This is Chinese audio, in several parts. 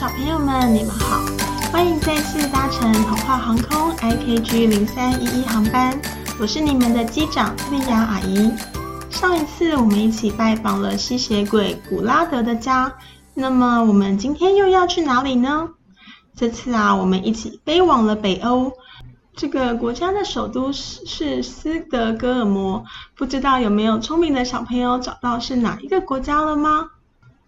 小朋友们，你们好，欢迎再次搭乘童话航空 IKG 零三一一航班，我是你们的机长莉亚阿姨。上一次我们一起拜访了吸血鬼古拉德的家，那么我们今天又要去哪里呢？这次啊，我们一起飞往了北欧。这个国家的首都是是斯德哥尔摩，不知道有没有聪明的小朋友找到是哪一个国家了吗？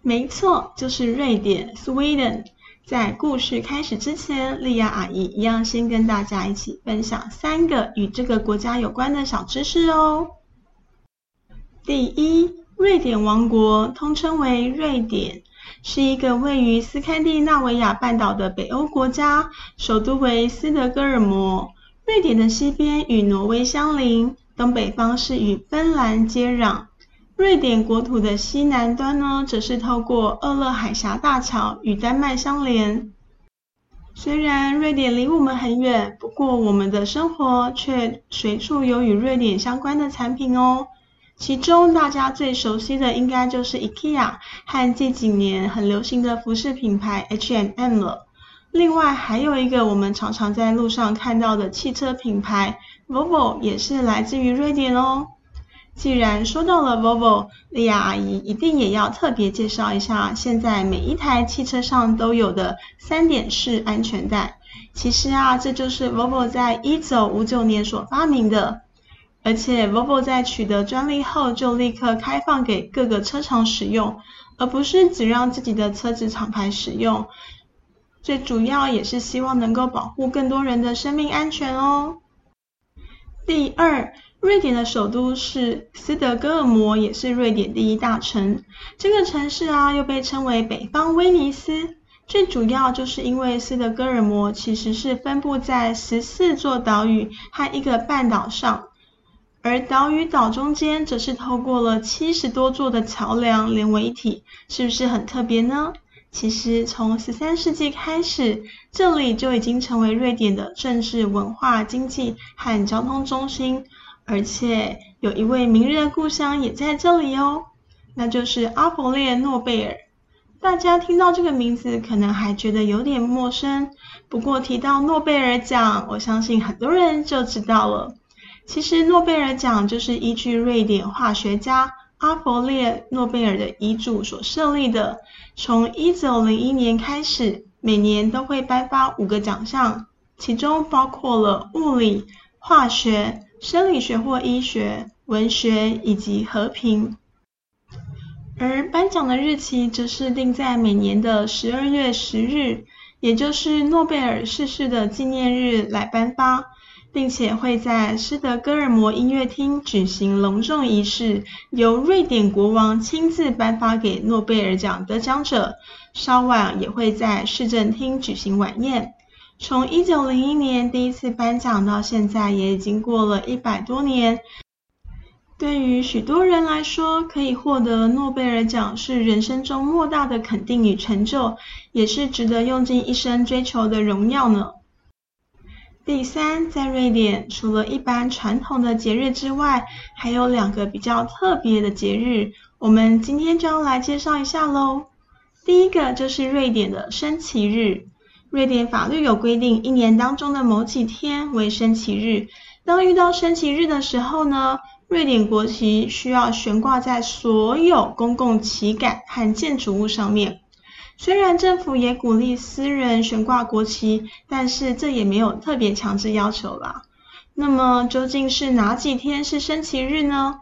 没错，就是瑞典 （Sweden）。在故事开始之前，莉亚阿姨一样先跟大家一起分享三个与这个国家有关的小知识哦。第一，瑞典王国通称为瑞典，是一个位于斯堪的纳维亚半岛的北欧国家，首都为斯德哥尔摩。瑞典的西边与挪威相邻，东北方是与芬兰接壤。瑞典国土的西南端呢，则是透过厄勒海峡大桥与丹麦相连。虽然瑞典离我们很远，不过我们的生活却随处有与瑞典相关的产品哦。其中大家最熟悉的应该就是 IKEA 和近几年很流行的服饰品牌 H&M 了。另外还有一个我们常常在路上看到的汽车品牌 Volvo 也是来自于瑞典哦。既然说到了 Volvo，莉亚阿姨一定也要特别介绍一下现在每一台汽车上都有的三点式安全带。其实啊，这就是 Volvo 在一九五九年所发明的，而且 Volvo 在取得专利后就立刻开放给各个车厂使用，而不是只让自己的车子厂牌使用。最主要也是希望能够保护更多人的生命安全哦。第二。瑞典的首都是斯德哥尔摩，也是瑞典第一大城。这个城市啊，又被称为北方威尼斯。最主要就是因为斯德哥尔摩其实是分布在十四座岛屿和一个半岛上，而岛与岛中间则是透过了七十多座的桥梁连为一体，是不是很特别呢？其实从十三世纪开始，这里就已经成为瑞典的政治、文化、经济和交通中心。而且有一位名人的故乡也在这里哦，那就是阿佛列诺贝尔。大家听到这个名字可能还觉得有点陌生，不过提到诺贝尔奖，我相信很多人就知道了。其实诺贝尔奖就是依据瑞典化学家阿佛列诺贝尔的遗嘱所设立的，从一九零一年开始，每年都会颁发五个奖项，其中包括了物理、化学。生理学或医学、文学以及和平，而颁奖的日期则是定在每年的十二月十日，也就是诺贝尔逝世的纪念日来颁发，并且会在斯德哥尔摩音乐厅举行隆重仪式，由瑞典国王亲自颁发给诺贝尔奖得奖者，稍晚也会在市政厅举行晚宴。从一九零一年第一次颁奖到现在，也已经过了一百多年。对于许多人来说，可以获得诺贝尔奖是人生中莫大的肯定与成就，也是值得用尽一生追求的荣耀呢。第三，在瑞典，除了一般传统的节日之外，还有两个比较特别的节日，我们今天就要来介绍一下喽。第一个就是瑞典的升旗日。瑞典法律有规定，一年当中的某几天为升旗日。当遇到升旗日的时候呢，瑞典国旗需要悬挂在所有公共旗杆和建筑物上面。虽然政府也鼓励私人悬挂国旗，但是这也没有特别强制要求啦。那么究竟是哪几天是升旗日呢？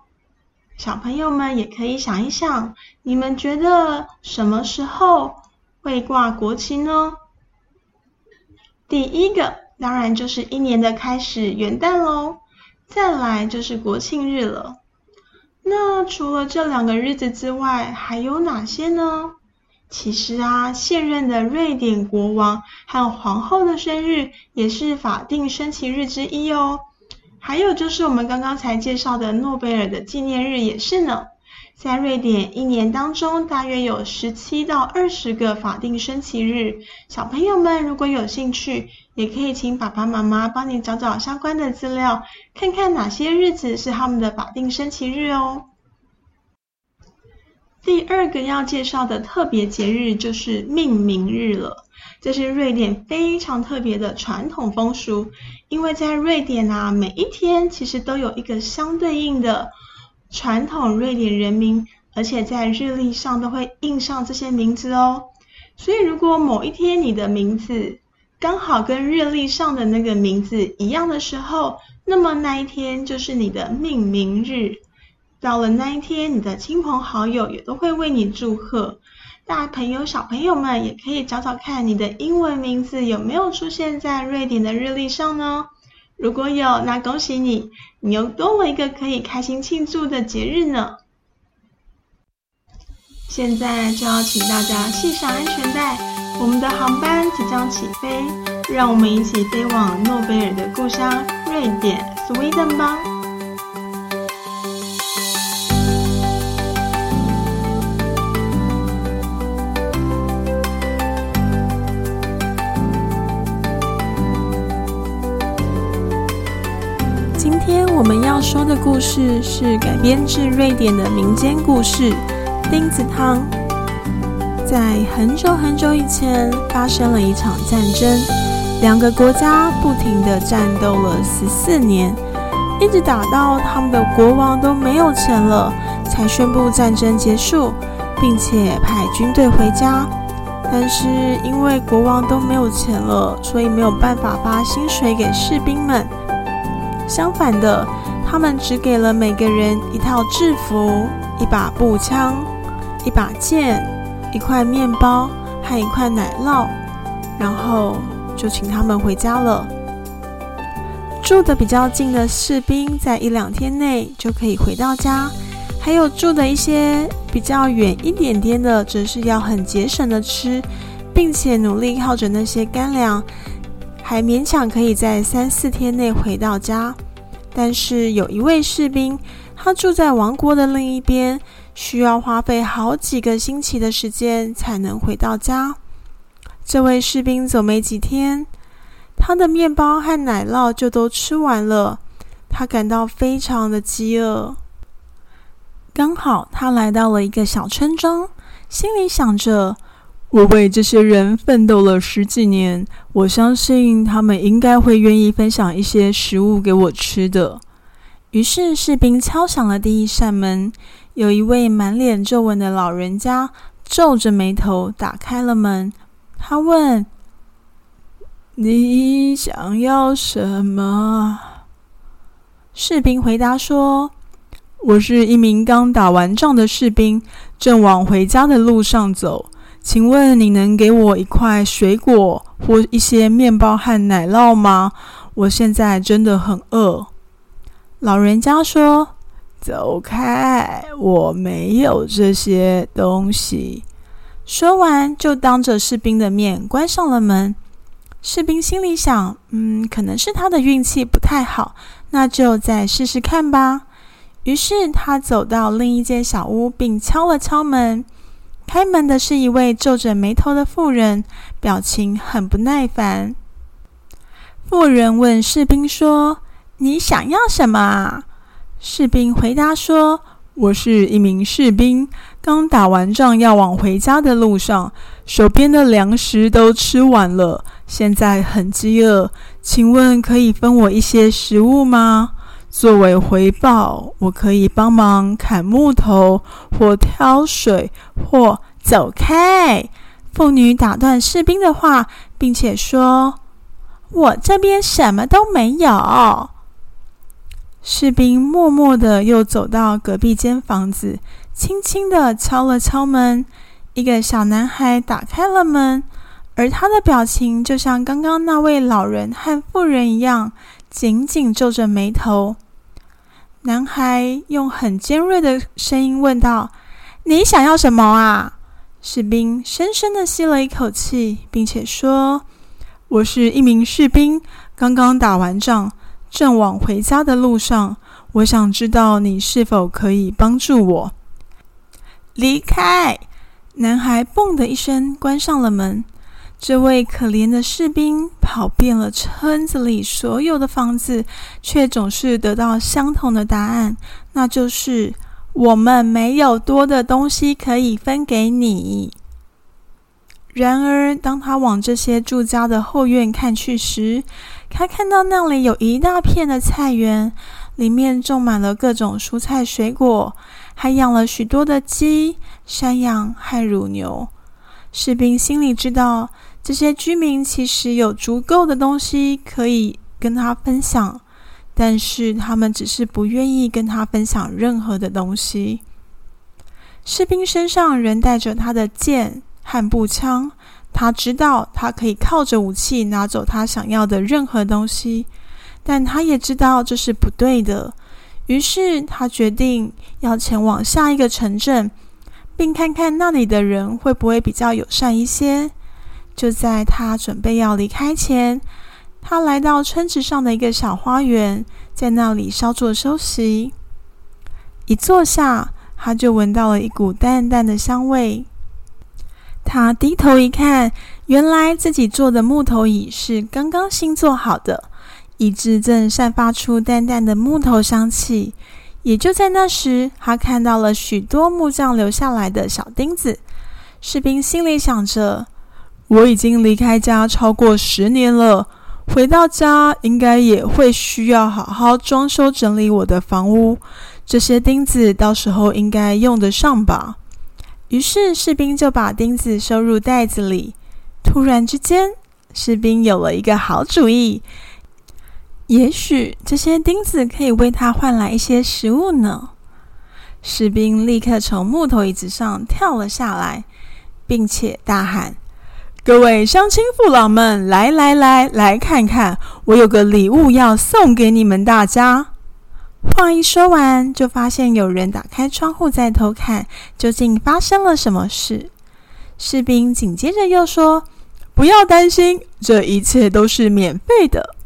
小朋友们也可以想一想，你们觉得什么时候会挂国旗呢？第一个当然就是一年的开始，元旦喽，再来就是国庆日了。那除了这两个日子之外，还有哪些呢？其实啊，现任的瑞典国王和皇后的生日也是法定升旗日之一哦。还有就是我们刚刚才介绍的诺贝尔的纪念日也是呢。在瑞典，一年当中大约有十七到二十个法定升旗日。小朋友们如果有兴趣，也可以请爸爸妈妈帮你找找相关的资料，看看哪些日子是他们的法定升旗日哦。第二个要介绍的特别节日就是命名日了。这是瑞典非常特别的传统风俗，因为在瑞典啊，每一天其实都有一个相对应的传统瑞典人名，而且在日历上都会印上这些名字哦。所以，如果某一天你的名字刚好跟日历上的那个名字一样的时候，那么那一天就是你的命名日。到了那一天，你的亲朋好友也都会为你祝贺。大朋友、小朋友们也可以找找看，你的英文名字有没有出现在瑞典的日历上呢？如果有，那恭喜你，你又多了一个可以开心庆祝的节日呢。现在就要请大家系上安全带，我们的航班即将起飞，让我们一起飞往诺贝尔的故乡瑞典 Sweden 吧。我们要说的故事是改编自瑞典的民间故事《钉子汤》。在很久很久以前，发生了一场战争，两个国家不停的战斗了十四年，一直打到他们的国王都没有钱了，才宣布战争结束，并且派军队回家。但是因为国王都没有钱了，所以没有办法发薪水给士兵们。相反的，他们只给了每个人一套制服、一把步枪、一把剑、一块面包和一块奶酪，然后就请他们回家了。住得比较近的士兵在一两天内就可以回到家，还有住的一些比较远一点点的，则是要很节省的吃，并且努力靠着那些干粮。还勉强可以在三四天内回到家，但是有一位士兵，他住在王国的另一边，需要花费好几个星期的时间才能回到家。这位士兵走没几天，他的面包和奶酪就都吃完了，他感到非常的饥饿。刚好他来到了一个小村庄，心里想着。我为这些人奋斗了十几年，我相信他们应该会愿意分享一些食物给我吃的。于是，士兵敲响了第一扇门，有一位满脸皱纹的老人家皱着眉头打开了门。他问：“你想要什么？”士兵回答说：“我是一名刚打完仗的士兵，正往回家的路上走。”请问你能给我一块水果或一些面包和奶酪吗？我现在真的很饿。老人家说：“走开，我没有这些东西。”说完，就当着士兵的面关上了门。士兵心里想：“嗯，可能是他的运气不太好，那就再试试看吧。”于是他走到另一间小屋，并敲了敲门。开门的是一位皱着眉头的妇人，表情很不耐烦。妇人问士兵说：“你想要什么啊？”士兵回答说：“我是一名士兵，刚打完仗，要往回家的路上，手边的粮食都吃完了，现在很饥饿，请问可以分我一些食物吗？”作为回报，我可以帮忙砍木头，或挑水，或走开。妇女打断士兵的话，并且说：“我这边什么都没有。”士兵默默地又走到隔壁间房子，轻轻地敲了敲门。一个小男孩打开了门，而他的表情就像刚刚那位老人和妇人一样。紧紧皱着眉头，男孩用很尖锐的声音问道：“你想要什么啊？”士兵深深的吸了一口气，并且说：“我是一名士兵，刚刚打完仗，正往回家的路上。我想知道你是否可以帮助我。”离开！男孩“嘣”的一声关上了门。这位可怜的士兵跑遍了村子里所有的房子，却总是得到相同的答案，那就是我们没有多的东西可以分给你。”然而，当他往这些住家的后院看去时，他看到那里有一大片的菜园，里面种满了各种蔬菜水果，还养了许多的鸡、山羊和乳牛。士兵心里知道，这些居民其实有足够的东西可以跟他分享，但是他们只是不愿意跟他分享任何的东西。士兵身上仍带着他的剑和步枪。他知道他可以靠着武器拿走他想要的任何东西，但他也知道这是不对的。于是他决定要前往下一个城镇，并看看那里的人会不会比较友善一些。就在他准备要离开前，他来到村子上的一个小花园，在那里稍作休息。一坐下，他就闻到了一股淡淡的香味。他低头一看，原来自己坐的木头椅是刚刚新做好的，椅子正散发出淡淡的木头香气。也就在那时，他看到了许多木匠留下来的小钉子。士兵心里想着：“我已经离开家超过十年了，回到家应该也会需要好好装修整理我的房屋。这些钉子到时候应该用得上吧。”于是，士兵就把钉子收入袋子里。突然之间，士兵有了一个好主意。也许这些钉子可以为他换来一些食物呢。士兵立刻从木头椅子上跳了下来，并且大喊：“各位乡亲父老们，来来来，来看看，我有个礼物要送给你们大家！”话一说完，就发现有人打开窗户在偷看，究竟发生了什么事？士兵紧接着又说：“不要担心，这一切都是免费的。”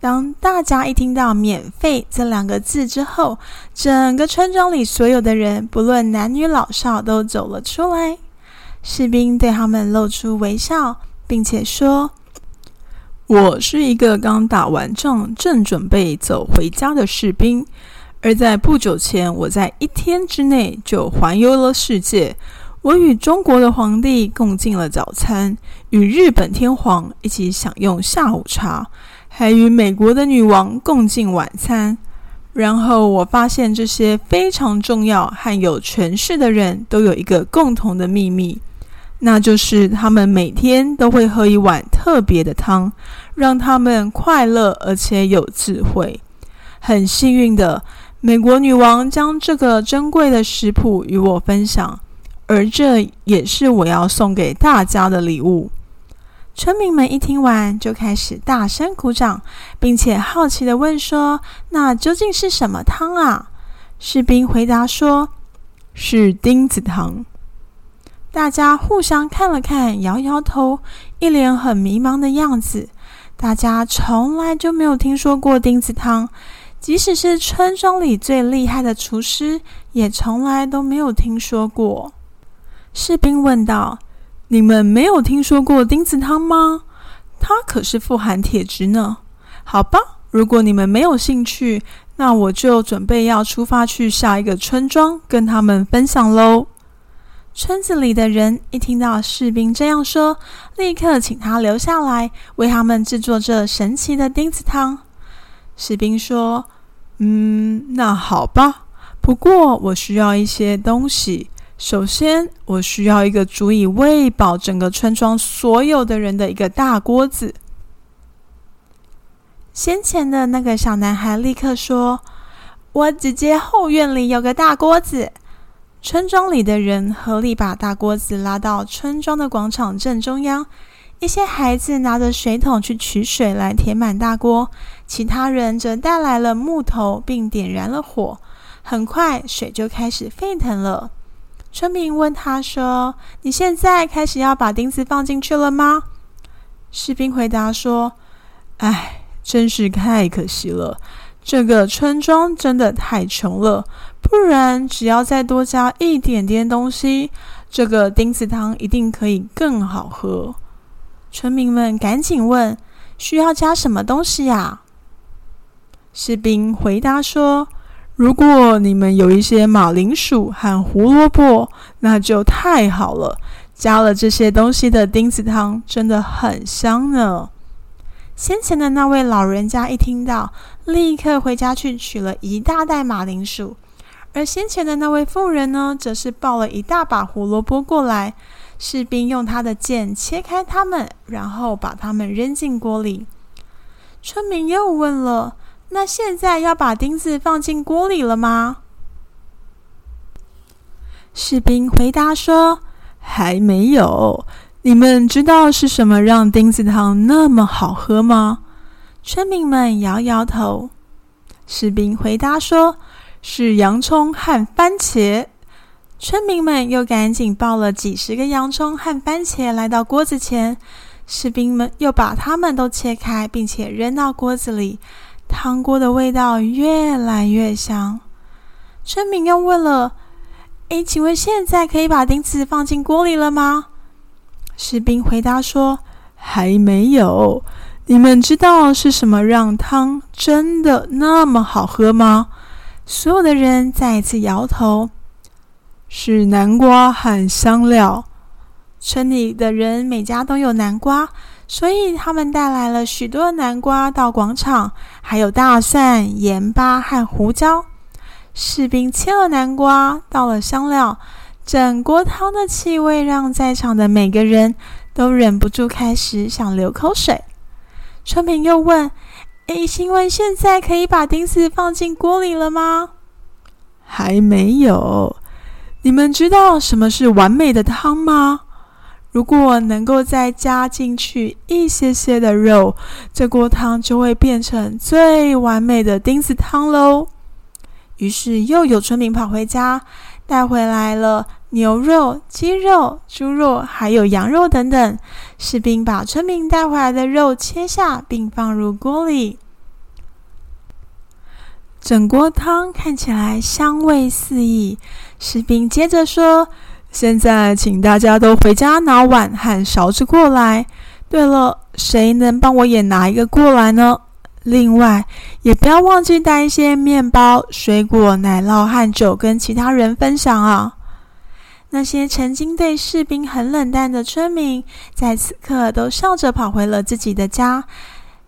当大家一听到“免费”这两个字之后，整个村庄里所有的人，不论男女老少，都走了出来。士兵对他们露出微笑，并且说。我是一个刚打完仗，正准备走回家的士兵，而在不久前，我在一天之内就环游了世界。我与中国的皇帝共进了早餐，与日本天皇一起享用下午茶，还与美国的女王共进晚餐。然后我发现，这些非常重要和有权势的人都有一个共同的秘密。那就是他们每天都会喝一碗特别的汤，让他们快乐而且有智慧。很幸运的，美国女王将这个珍贵的食谱与我分享，而这也是我要送给大家的礼物。村民们一听完就开始大声鼓掌，并且好奇地问说：“那究竟是什么汤啊？”士兵回答说：“是钉子汤。”大家互相看了看，摇摇头，一脸很迷茫的样子。大家从来就没有听说过钉子汤，即使是村庄里最厉害的厨师，也从来都没有听说过。士兵问道：“你们没有听说过钉子汤吗？它可是富含铁质呢。”好吧，如果你们没有兴趣，那我就准备要出发去下一个村庄，跟他们分享喽。村子里的人一听到士兵这样说，立刻请他留下来，为他们制作这神奇的钉子汤。士兵说：“嗯，那好吧。不过我需要一些东西。首先，我需要一个足以喂饱整个村庄所有的人的一个大锅子。”先前的那个小男孩立刻说：“我姐姐后院里有个大锅子。”村庄里的人合力把大锅子拉到村庄的广场正中央，一些孩子拿着水桶去取水来填满大锅，其他人则带来了木头并点燃了火。很快，水就开始沸腾了。村民问他说：“你现在开始要把钉子放进去了吗？”士兵回答说：“唉，真是太可惜了。”这个村庄真的太穷了，不然只要再多加一点点东西，这个钉子汤一定可以更好喝。村民们赶紧问：“需要加什么东西呀？”士兵回答说：“如果你们有一些马铃薯和胡萝卜，那就太好了。加了这些东西的丁子汤真的很香呢。先前的那位老人家一听到，立刻回家去取了一大袋马铃薯，而先前的那位妇人呢，则是抱了一大把胡萝卜过来。士兵用他的剑切开它们，然后把它们扔进锅里。村民又问了。那现在要把钉子放进锅里了吗？士兵回答说：“还没有。你们知道是什么让钉子汤那么好喝吗？”村民们摇摇头。士兵回答说：“是洋葱和番茄。”村民们又赶紧抱了几十个洋葱和番茄来到锅子前，士兵们又把它们都切开，并且扔到锅子里。汤锅的味道越来越香，村民又问了：“诶，请问现在可以把钉子放进锅里了吗？”士兵回答说：“还没有。你们知道是什么让汤真的那么好喝吗？”所有的人再一次摇头：“是南瓜和香料。”村里的人每家都有南瓜。所以他们带来了许多南瓜到广场，还有大蒜、盐巴和胡椒。士兵切了南瓜，倒了香料，整锅汤的气味让在场的每个人都忍不住开始想流口水。村民又问：“诶，请问现在可以把钉子放进锅里了吗？”还没有。你们知道什么是完美的汤吗？如果能够再加进去一些些的肉，这锅汤就会变成最完美的钉子汤喽。于是又有村民跑回家，带回来了牛肉、鸡肉、猪肉，还有羊肉等等。士兵把村民带回来的肉切下，并放入锅里。整锅汤看起来香味四溢。士兵接着说。现在，请大家都回家拿碗和勺子过来。对了，谁能帮我也拿一个过来呢？另外，也不要忘记带一些面包、水果、奶酪和酒跟其他人分享啊。那些曾经对士兵很冷淡的村民，在此刻都笑着跑回了自己的家，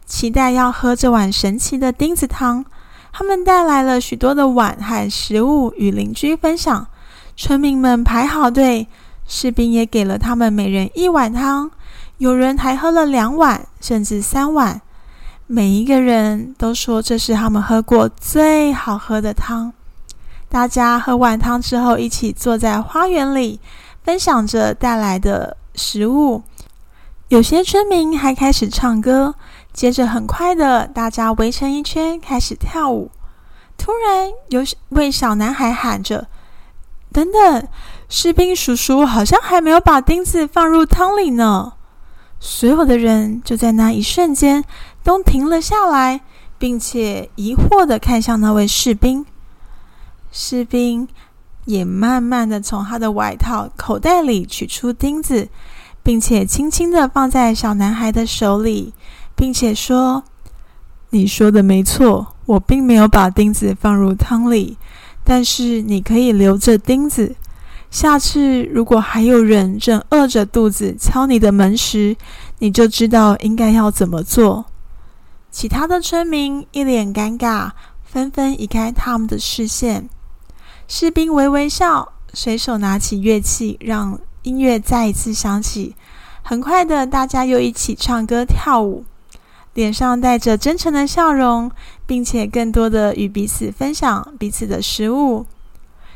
期待要喝这碗神奇的钉子汤。他们带来了许多的碗和食物与邻居分享。村民们排好队，士兵也给了他们每人一碗汤，有人还喝了两碗，甚至三碗。每一个人都说这是他们喝过最好喝的汤。大家喝完汤之后，一起坐在花园里，分享着带来的食物。有些村民还开始唱歌，接着很快的，大家围成一圈开始跳舞。突然，有位小男孩喊着。等等，士兵叔叔好像还没有把钉子放入汤里呢。所有的人就在那一瞬间都停了下来，并且疑惑地看向那位士兵。士兵也慢慢地从他的外套口袋里取出钉子，并且轻轻地放在小男孩的手里，并且说：“你说的没错，我并没有把钉子放入汤里。”但是你可以留着钉子，下次如果还有人正饿着肚子敲你的门时，你就知道应该要怎么做。其他的村民一脸尴尬，纷纷移开他们的视线。士兵微微笑，随手拿起乐器，让音乐再一次响起。很快的，大家又一起唱歌跳舞。脸上带着真诚的笑容，并且更多的与彼此分享彼此的食物。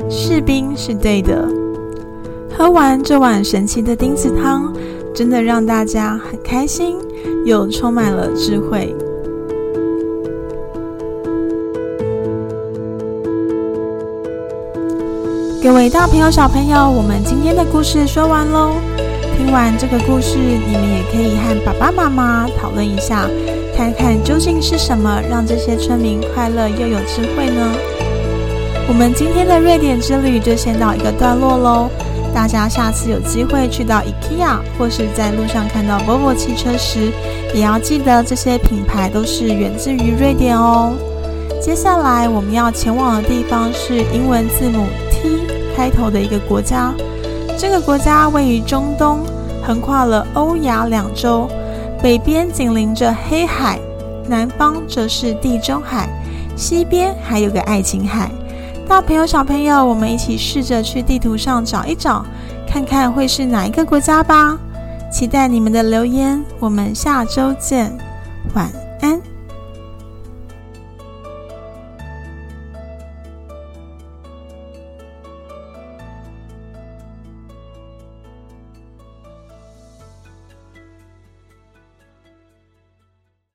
士兵是对的，喝完这碗神奇的钉子汤，真的让大家很开心，又充满了智慧。各位大朋友、小朋友，我们今天的故事说完喽。听完这个故事，你们也可以和爸爸妈妈讨论一下，看看究竟是什么让这些村民快乐又有智慧呢？我们今天的瑞典之旅就先到一个段落喽。大家下次有机会去到 IKEA 或是在路上看到 Volvo 汽车时，也要记得这些品牌都是源自于瑞典哦。接下来我们要前往的地方是英文字母开头的一个国家。这个国家位于中东，横跨了欧亚两洲，北边紧邻着黑海，南方则是地中海，西边还有个爱琴海。大朋友、小朋友，我们一起试着去地图上找一找，看看会是哪一个国家吧。期待你们的留言，我们下周见，晚。